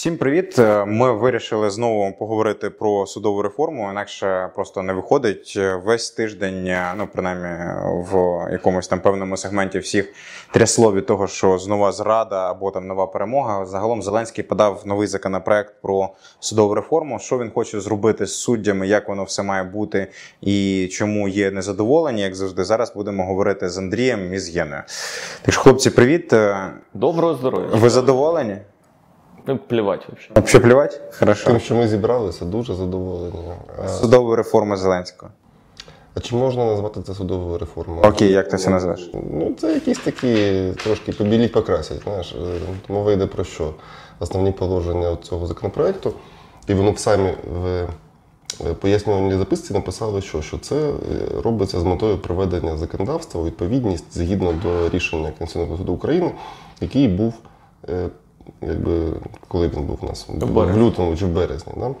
Всім привіт! Е, ми вирішили знову поговорити про судову реформу. Інакше просто не виходить весь тиждень. е, Ну принаймні в якомусь там певному сегменті всіх трясло від того, що знову зрада або там нова перемога. Загалом Зеленський подав новий законопроект про судову реформу. Що він хоче зробити з суддями, як воно все має бути і чому є незадоволені. Як завжди, зараз будемо говорити з Андрієм і з Єною. Так що, хлопці, привіт! Е, Доброго здоров'я. Ви задоволені? Ну, Плівать взагалі. Вообще плівать? Хорошо. Тим, що ми зібралися, дуже задоволені. А, Судової реформи Зеленського. а чи можна назвати це судовою реформою? Окей, як ти це назвеш? Ну, це якісь такі трошки побіліть покрасять. Знаєш, Е, мова йде про що? Основні положення цього законопроекту, і воно в самі в е, пояснювальній записці написали, що, що це е, робиться з метою приведення законодавства у відповідність згідно до рішення Конституційного суду України, який був. е, Якби коли він був у нас в лютому чи в березні. Да?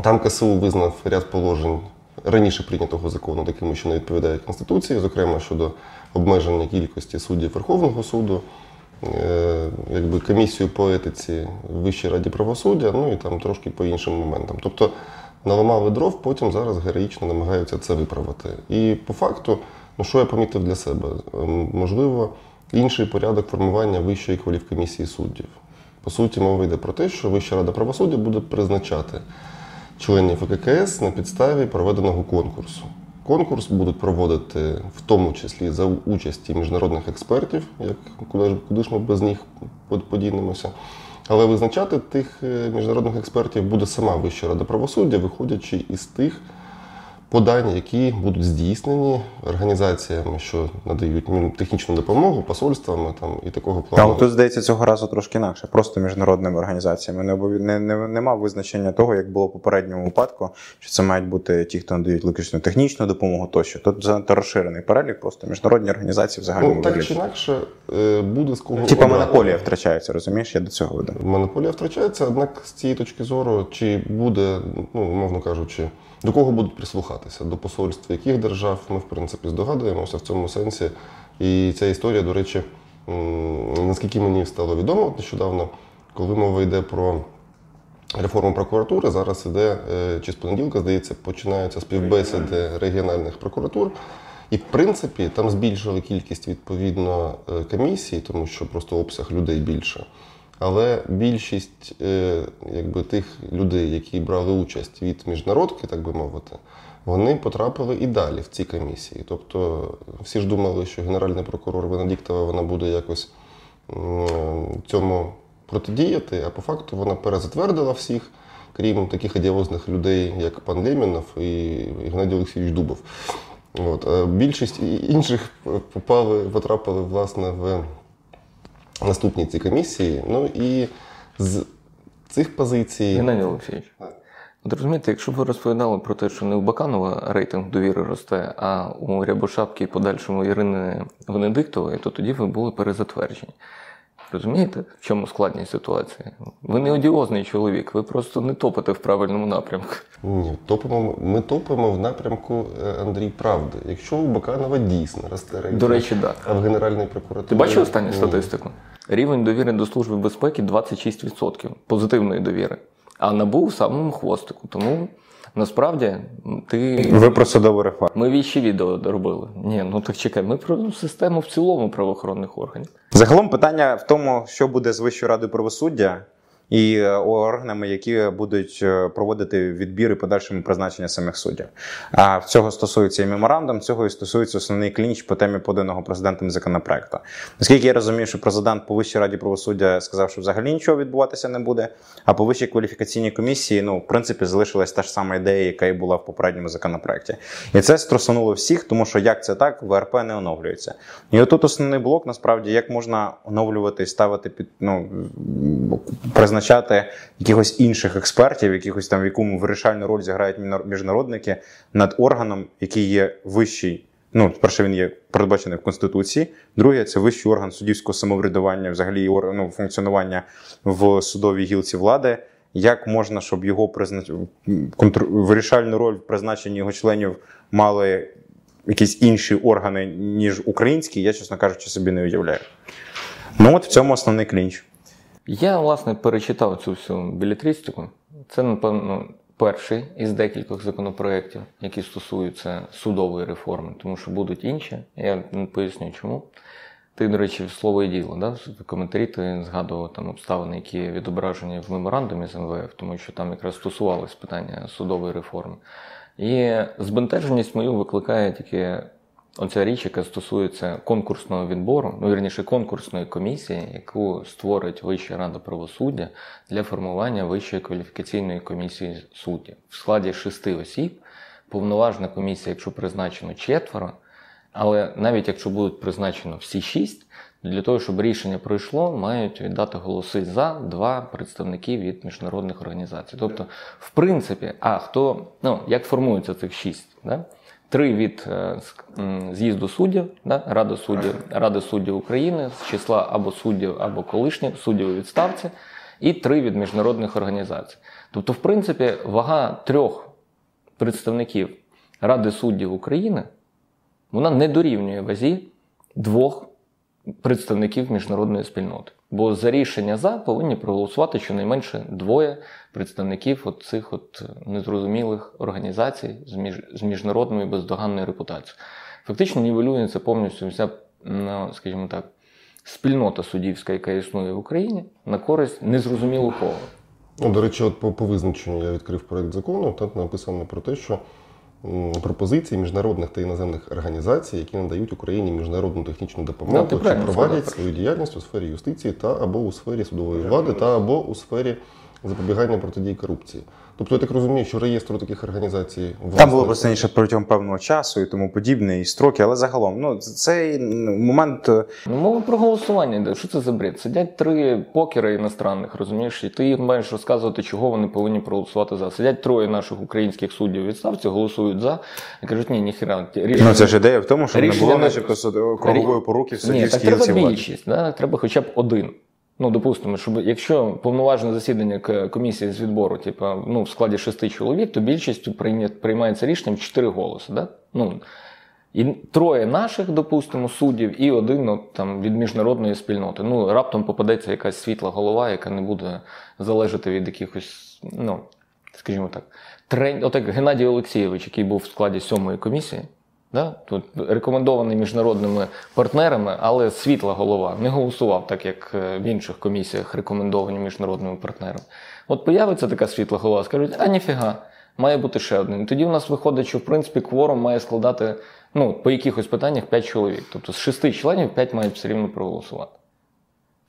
Там КСУ визнав ряд положень раніше прийнятого закону, такими, що не відповідають Конституції, зокрема щодо обмеження кількості суддів Верховного суду, е, якби комісію по етиці в Вищій раді правосуддя, ну і там трошки по іншим моментам. Тобто наламали дров, потім зараз героїчно намагаються це виправити. І по факту, ну що я помітив для себе, Ем, можливо, інший порядок формування Вищої кваліфкомісії суддів. По суті, мова йде про те, що Вища рада правосуддя буде призначати членів ВККС на підставі проведеного конкурсу. Конкурс будуть проводити в тому числі за участі міжнародних експертів, як куди ж, куди ж ми без них под- подінемося. Але визначати тих е, міжнародних експертів буде сама Вища рада правосуддя, виходячи із тих подань, які будуть здійснені організаціями, що надають технічну допомогу, посольствами там і такого плану. Але тут, здається, цього разу трошки інакше, просто міжнародними організаціями. Не, обов'я- не, не, нема визначення того, як було в попередньому випадку, що це мають бути ті, хто надають виключно технічну допомогу тощо. Тут занадто розширений перелік, просто міжнародні організації в загальному Ну, так чи інакше, е, буде з кого Типа монополія втрачається, розумієш? Я до цього веду. Монополія втрачається, однак з цієї точки зору, чи буде, ну, умовно кажучи, до кого будуть прислухатися? До посольств яких держав ми, в принципі, здогадуємося в цьому сенсі. І ця історія, до речі, наскільки мені стало відомо нещодавно, коли мова йде про реформу прокуратури, зараз іде, е, чи з понеділка, здається, починаються співбесіди регіональних прокуратур. І, в принципі, там збільшили кількість відповідно е, комісій, тому що просто обсяг людей більше. Але більшість е, якби, тих людей, які брали участь від міжнародки, так би мовити, вони потрапили і далі в ці комісії. Тобто всі ж думали, що генеральний прокурор Венедіктова вона буде якось цьому протидіяти, а по факту вона перезатвердила всіх, крім таких одіозних людей, як пан Лємінов і Геннадій Олексійович Дубов. От. а Більшість інших попали, потрапили власне в наступні ці комісії. Ну і з цих позицій. Геннадій Олексійович. От розумієте, якщо б ви розповідали про те, що не у Баканова рейтинг довіри росте, а у Рябошапки і подальшому Ірини Венедиктової, то тоді ви були перезатверджені. Розумієте, в чому складність ситуації? Ви не одіозний чоловік, ви просто не топите в правильному напрямку. Ні, топимо, ми топимо в напрямку е, Андрій Правди. Якщо у Баканова дійсно росте рейтинг, До речі, так. а в Генеральній прокуратурі. Ти бачив останню Ні. статистику? Рівень довіри до Служби безпеки 26% позитивної довіри. А набув в самому хвостику. Тому насправді ти. Ви про судову реформу. Ми віщі відео доробили. Ні, ну так чекай, ми про систему в цілому правоохоронних органів. Загалом питання в тому, що буде з Вищою радою правосуддя і е, органами, які будуть е, проводити відбір і подальшому призначення самих суддів. А цього стосується і меморандум, цього і стосується основний клінч по темі поданого президентом законопроекту. Наскільки я розумію, що президент по Вищій раді правосуддя сказав, що взагалі нічого відбуватися не буде. А по вищій кваліфікаційній комісії, ну в принципі, залишилась та ж сама ідея, яка і була в попередньому законопроекті. І це струсануло всіх, тому що як це так, ВРП не оновлюється. І отут основний блок, насправді, як можна оновлювати і ставити під ну призначати якихось інших експертів, якихось там в якому вирішальну роль зіграють міжнародники над органом, який є вищий. Ну, перше, він є передбачений в Конституції. Друге, це вищий орган суддівського самоврядування, взагалі ну, функціонування в судовій гілці влади. Як можна, щоб його признач... контр... вирішальну роль в призначенні його членів мали якісь інші органи, ніж українські, я, чесно кажучи, собі не уявляю. Ну, от в цьому основний клінч. Я, власне, перечитав цю всю білетристику. Це, напевно, перший із декількох законопроєктів, які стосуються судової реформи, тому що будуть інші. Я поясню чому. Ти, до речі, слово і діло, да? в коментарі ти згадував там обставини, які відображені в меморандумі з МВФ, тому що там якраз стосувалось питання судової реформи. І збентеженість мою викликає тільки оця річ, яка стосується конкурсного відбору, ну вірніше конкурсної комісії, яку створить Вища рада правосуддя для формування Вищої кваліфікаційної комісії суддів в складі шести осіб. Повноважна комісія, якщо призначено четверо, але навіть якщо будуть призначено всі шість, для того, щоб рішення пройшло, мають віддати голоси за два представники від міжнародних організацій. Тобто, в принципі, а хто ну як формується цих шість? Да? Три від е, з'їзду суддів, да? Ради суддів Ради суддів України з числа або суддів, або колишніх суддів у відставці, і три від міжнародних організацій. Тобто, в принципі, вага трьох представників Ради суддів України вона не дорівнює вазі двох представників міжнародної спільноти. Бо за рішення за повинні проголосувати щонайменше двоє представників от цих от незрозумілих організацій з між, з міжнародною бездоганною репутацією. Фактично нівелюється повністю вся, ну, скажімо так, спільнота суддівська, яка існує в Україні, на користь незрозуміло кого. Ну, До речі, от по, по визначенню я відкрив проект закону, там написано про те, що пропозиції міжнародних та іноземних організацій, які надають Україні міжнародну технічну допомогу, да, що проводять свою діяльність у сфері юстиції та або у сфері судової влади, та або у сфері запобігання протидії корупції. Тобто я так розумію, що реєстру таких організацій власне... там було просто інше протягом певного часу і тому подібне, і строки, але загалом ну цей момент. Е, ну, мова про голосування йде. Що це за бред? Сидять три покери іностранних, розумієш, і ти їм маєш розказувати, чого вони повинні проголосувати за. Сидять троє наших українських суддів відставці, голосують за і кажуть, ні, ніхіра. Рішення... Ну це ж ідея в тому, що рішення... не було начебто кругової поруки в суддівській Ні, так треба більшість, да? треба хоча б один. Ну, допустимо, щоб якщо повноважне засідання комісії з відбору, типу, ну, в складі шести чоловік, то більшістю приймається рішенням чотири голоси. Да? Ну, і троє наших, допустимо, суддів, і один ну, там, від міжнародної спільноти. Ну, раптом попадеться якась світла голова, яка не буде залежати від якихось, ну, скажімо так, трен... Отак Геннадій Олексійович, який був в складі сьомої комісії. Да? Тут рекомендований міжнародними партнерами, але світла голова не голосував, так як е, в інших комісіях рекомендовані міжнародними партнерами. От появиться така світла голова, скажуть, а ніфіга, має бути ще один. І тоді у нас виходить, що в принципі кворум має складати ну, по якихось питаннях 5 чоловік. Тобто з шести членів 5 мають все рівно проголосувати.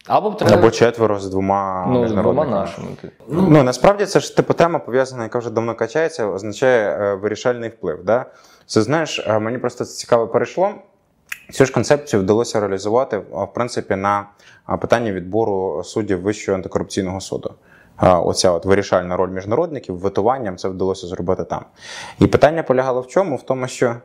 Або треба... Або четверо з двома ну, з двома нашими. Ну, ну насправді це ж типу тема пов'язана, яка вже давно качається, означає е, вирішальний вплив. Да? Це знаєш, е, мені просто це цікаво перейшло. Цю ж концепцію вдалося реалізувати в принципі на питанні відбору суддів Вищого антикорупційного суду. Оця от вирішальна роль міжнародників, витуванням це вдалося зробити там. І питання полягало в чому? В тому, що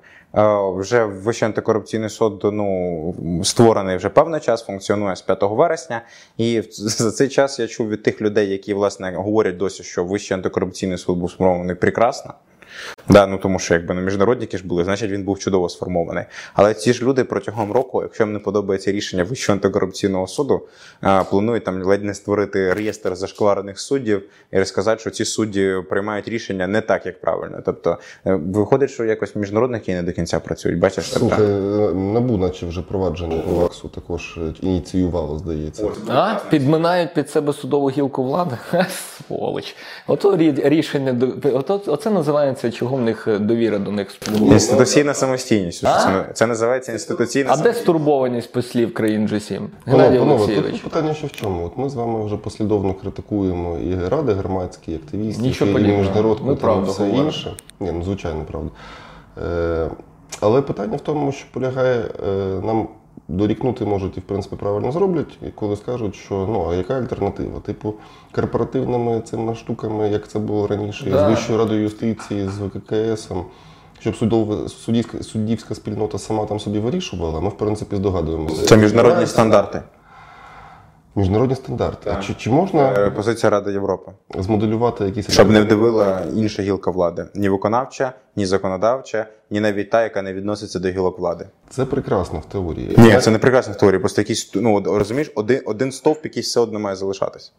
вже Вищий антикорупційний суд ну, створений вже певний час, функціонує з 5 вересня. І за цей час я чув від тих людей, які власне говорять досі, що Вищий антикорупційний суд був сформований прекрасно. Да, ну Тому що якби ну, міжнародники ж були, значить він був чудово сформований. Але ці ж люди протягом року, якщо їм не подобається рішення Вищого антикорупційного суду, планують там ледь не створити реєстр зашкварених суддів і розказати, що ці судді приймають рішення не так, як правильно. Тобто е, виходить, що якось міжнародники не до кінця працюють. Бачиш, Слухай, е, набу, наче вже провадження ВАКСу також ініціювало, здається. А, підминають під себе судову гілку влади. Сволоч. Ото рішення ото, оце називається чого чого в них е, довіра до них Інституційна самостійність. Це, це називається інституційна А де стурбованість послів країн G7? Геннадій Олексійович. Тут питання ще в чому? От Ми з вами вже послідовно критикуємо і ради громадські, і активісти, Нічого і міжнародку, та все інше. Ні, ну звичайно, правда. Е, але питання в тому, що полягає е, нам дорікнути можуть і в принципі правильно зроблять, і коли скажуть, що ну а яка альтернатива? Типу корпоративними цими штуками, як це було раніше, да. з Вищою радою юстиції, з ВККС, щоб судов, суддівська, суддівська спільнота сама там собі вирішувала, ми в принципі здогадуємося. Це міжнародні стандарти. Міжнародні стандарти. А чи, чи можна Е, Позиція Ради Європи. змоделювати якісь Щоб не вдивила інша гілка влади. Ні виконавча, ні законодавча, ні навіть та, яка не відноситься до гілок влади. Це прекрасно в теорії. Ні, це не прекрасна теорія, просто якийсь, ну, розумієш, один, один стовп, який все одно має залишатись.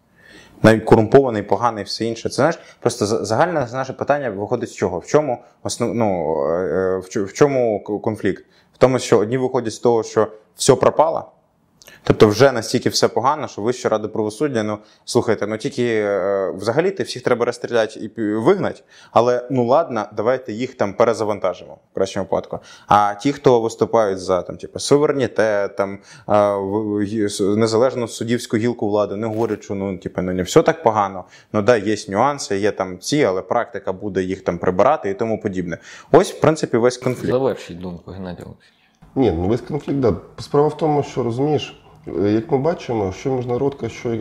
Навіть корумпований, поганий, все інше. Це знаєш, просто за- загальне наше питання виходить з чого? В чому основ, ну, е, е, в чому конфлікт? В тому, що одні виходять з того, що все пропало. Тобто вже настільки все погано, що Вища рада правосуддя, ну слухайте, ну тільки е, взагалі ти всіх треба розстріляти і вигнати, але ну ладно, давайте їх там перезавантажимо в кращому випадку. А ті, хто виступають за там, типу, суверенітет, там е, в- незалежну суддівську гілку влади, не говорять, що ну типу, ну не все так погано. Ну да, є нюанси, є там ці, але практика буде їх там прибирати і тому подібне. Ось, в принципі, весь конфлікт. Завершіть думку, Геннадій Олексійович. Ні, ну весь конфлікт, да. Справа в тому, що розумієш, як ми бачимо, що міжнародка, що,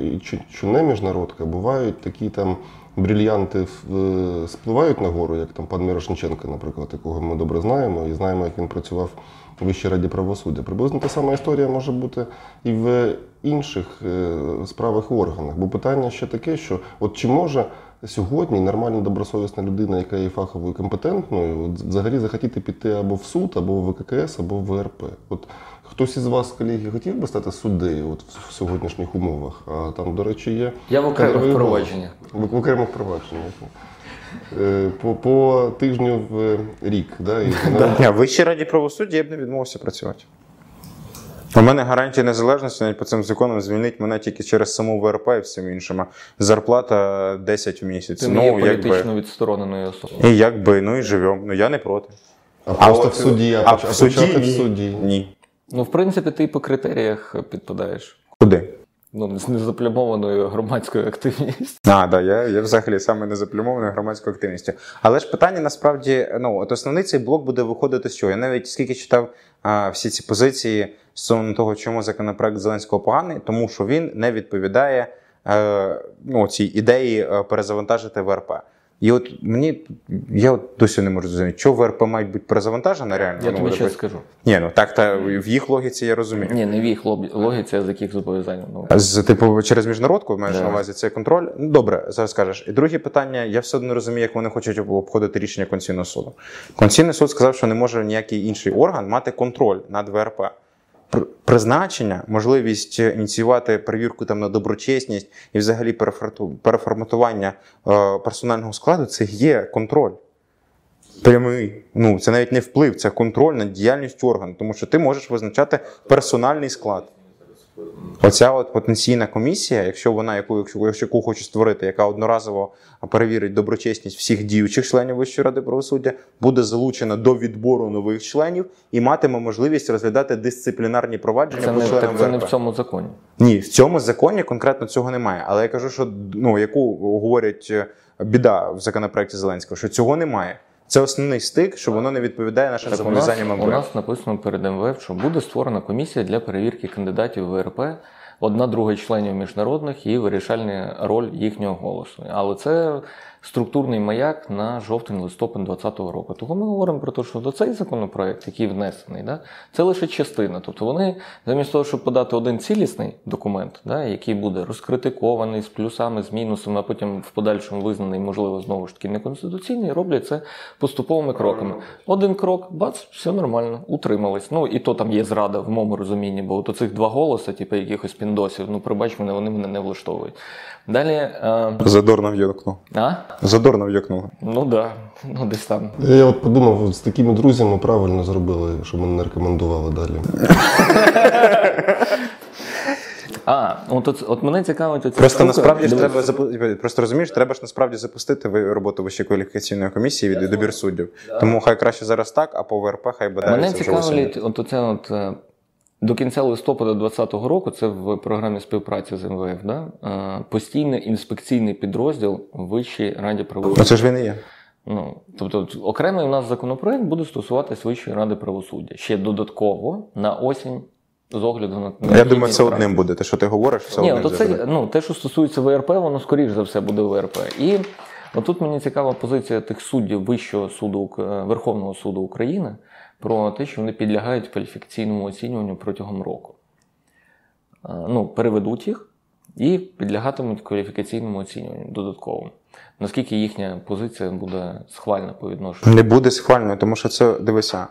чи, не міжнародка, бувають такі там брильянти е, спливають нагору, як там пан Мірошниченко, наприклад, якого ми добре знаємо, і знаємо, як він працював у Вищій раді правосуддя. Приблизно та сама історія може бути і в інших е, справах і органах. Бо питання ще таке, що от чи може сьогодні нормальна добросовісна людина, яка є фаховою компетентною, взагалі захотіти піти або в суд, або в ВККС, або в ВРП. От хтось із вас, колеги, хотів би стати суддею от в сьогоднішніх умовах? А там, до речі, є Я в окремих провадженнях. В, в окремих провадженнях. Е, По, по тижню в рік. Да, і, в Вищій раді правосуддя я б не відмовився працювати. У мене гарантія незалежності навіть по цим законам звільнить мене тільки через саму ВРП і всім іншим. Зарплата 10 в місяць. Ти не є ну, політично якби. відстороненою особою. І якби, ну і живемо. Ну я не проти. А просто от- в суді, а, а в а суді в ні. суді. Ні. Ну, в принципі, ти по критеріях підпадаєш. Куди? Ну, з незаплямованою громадською активністю. А, да, я, я взагалі саме не заплюмований громадською активністю. Але ж питання насправді, ну от основний цей блок буде виходити з чого. Я навіть скільки читав а, всі ці позиції стосовно того, чому законопроект Зеленського поганий, тому що він не відповідає е, ну, цій ідеї е, перезавантажити ВРП. І от мені я от досі не можу зрозуміти, що ВРП мають бути перезавантажена реально. Я ну, тобі ще скажу. Ні, ну так та в їх логіці я розумію. Ні, не в їх логіці, а з яких зобов'язань. Ну, З типу через міжнародку маєш на увазі цей контроль. Ну добре, зараз скажеш. І друге питання: я все одно не розумію, як вони хочуть обходити рішення Конституційного суду. Конституційний суд сказав, що не може ніякий інший орган мати контроль над ВРП. Пр- Призначення, можливість ініціювати перевірку там на доброчесність і взагалі переформатування е, персонального складу це є контроль. Прямий. Ну, це навіть не вплив, це контроль над діяльністю органу, тому що ти можеш визначати персональний склад. Оця от потенційна комісія, якщо вона яку, якщо, якщо яку хоче створити, яка одноразово перевірить доброчесність всіх діючих членів Вищої ради правосуддя, буде залучена до відбору нових членів і матиме можливість розглядати дисциплінарні провадження це, по не, членам так, це не в цьому законі. Ні, в цьому законі конкретно цього немає. Але я кажу, що ну яку говорять е, біда в законопроекті Зеленського, що цього немає. Це основний стик, що воно не відповідає нашим Так, у, нас, у нас написано перед МВФ, що буде створена комісія для перевірки кандидатів в ВРП, одна друга членів міжнародних і вирішальна роль їхнього голосу. Але це структурний маяк на жовтень-листопад 2020 року. Тому ми говоримо про те, що до цей законопроект, який внесений, да, це лише частина. Тобто вони замість того, щоб подати один цілісний документ, да, який буде розкритикований з плюсами, з мінусами, а потім в подальшому визнаний, можливо, знову ж таки неконституційний, роблять це поступовими кроками. Один крок, бац, все нормально, утримались. Ну і то там є зрада в моєму розумінні, бо от оцих два голоси, типу якихось піндосів, ну пробач мене, вони мене не влаштовують. Далі. Е, Задорно в'єкнув. а? Задорно в'єкнули. Ну да, ну десь там. Я от подумав, з такими друзями правильно зробили, що мене не рекомендували далі. А, от, от, от мене цікавить оця Просто штука. насправді ж треба запу- просто розумієш, треба ж насправді запустити ви- роботу Вищої кваліфікаційної комісії від добір суддів. Тому хай краще зараз так, а по ВРП хай Мене бодається вже цікавить, от оце от е, до кінця листопада 2020 року, це в програмі співпраці з МВФ, да? постійний інспекційний підрозділ в Вищій раді Ну правосуддя. це ж він і є. Ну, тобто, окремий у нас законопроект буде стосуватись Вищої ради правосуддя. Ще додатково на осінь з огляду на Я необхідність думаю, це практики. одним буде. Те, що ти говориш, все Ні, одним от це, буде. ну, те, що стосується ВРП, воно скоріш за все буде ВРП. І отут мені цікава позиція тих суддів Вищого суду е, Верховного суду України про те, що вони підлягають кваліфікаційному оцінюванню протягом року. Е, Ну, переведуть їх, і підлягатимуть кваліфікаційному оцінюванню додатковому. Наскільки їхня позиція буде схвальна по відношенню? Не буде схвальною, тому що це дивися.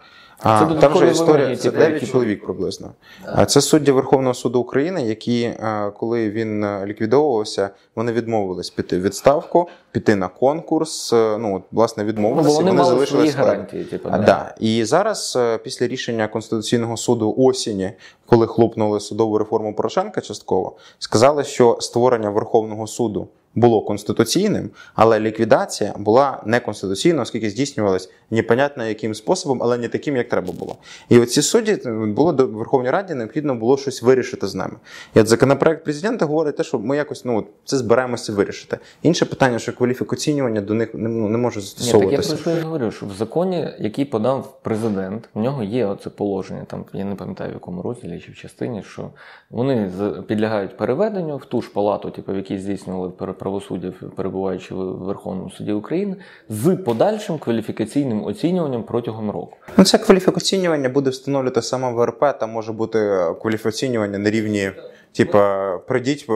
А, Це там же історія це типу, 9 чоловік приблизно. А це судді Верховного суду України, які, коли він е, ліквідовувався, вони відмовились піти в відставку, піти на конкурс. е, Ну от, власне, Ну, відмовилися. бо вони і мали свої залишились в складі. гарантії. Типу, А, да. да. І зараз, е, після рішення Конституційного суду осені, коли хлопнули судову реформу Порошенка частково, сказали, що створення Верховного суду було конституційним, але ліквідація була неконституційною, оскільки здійснювалась непонятно яким способом, але не таким, як треба було. І оці судді е, було до Верховній Раді необхідно було щось вирішити з ними. І от законопроект президента говорить те, що ми якось ну це збираємося вирішити. Інше питання, що кваліфікаційнювання до них не, ну, не може Ні, так я про що я говорю, що в законі, який подав президент, в нього є оце положення, там я не пам'ятаю в якому розділі чи в частині, що вони підлягають переведенню в ту ж палату, типу, в якій здійснювали пер- правосуддя, перебуваючи в Верховному суді України, з подальшим кваліфікаційним оцінюванням протягом року. Ну, це кваліфікаційнювання буде встановлювати саме ВРП, там може бути кваліфікаційнювання на рівні, типа, прийдіть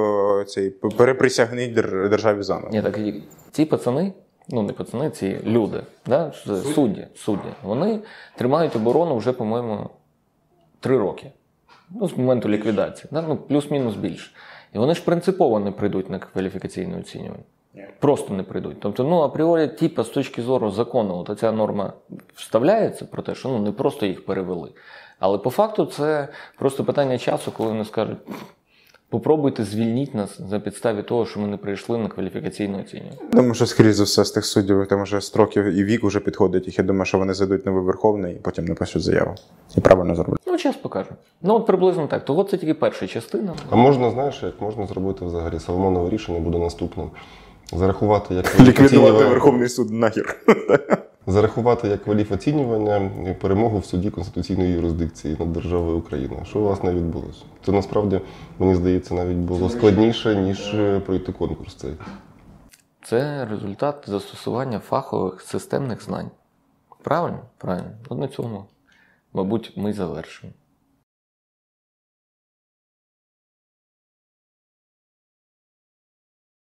цей переприсягніть дер- державі заново. Ні, так ці пацани, ну не пацани, ці люди, да, судді, судді, вони тримають оборону вже, по-моєму, три роки. Ну, з моменту ліквідації. Да? Ну, плюс-мінус більше. І вони ж принципово не прийдуть на кваліфікаційне оцінювання. Просто не прийдуть. Тобто, ну, апріорі, типа, з точки зору закону, от ця норма вставляється про те, що ну, не просто їх перевели. Але по факту це просто питання часу, коли вони скажуть: попробуйте звільніть нас за підставі того, що ми не прийшли на кваліфікаційне оцінювання. Думаю, що скоріше за все з тих суддів, там вже строків і вік вже підходить. їх. Я думаю, що вони зайдуть на Верховний і потім напишуть заяву. І правильно зроблять. Ну, час покаже. Ну, от приблизно так. То от це тільки перша частина. А можна, знаєш, як можна зробити взагалі Соломонове рішення буде наступним. Зарахувати як Ліквідувати Верховний суд нахер. Зарахувати як кваліфоцінювання оцінювання перемогу в суді конституційної юрисдикції над державою Україна. Що власне відбулося? Це насправді мені здається навіть було складніше ніж е, пройти конкурс цей. Це результат застосування фахових системних знань. Правильно? Правильно. От на цьому, мабуть, ми завершимо.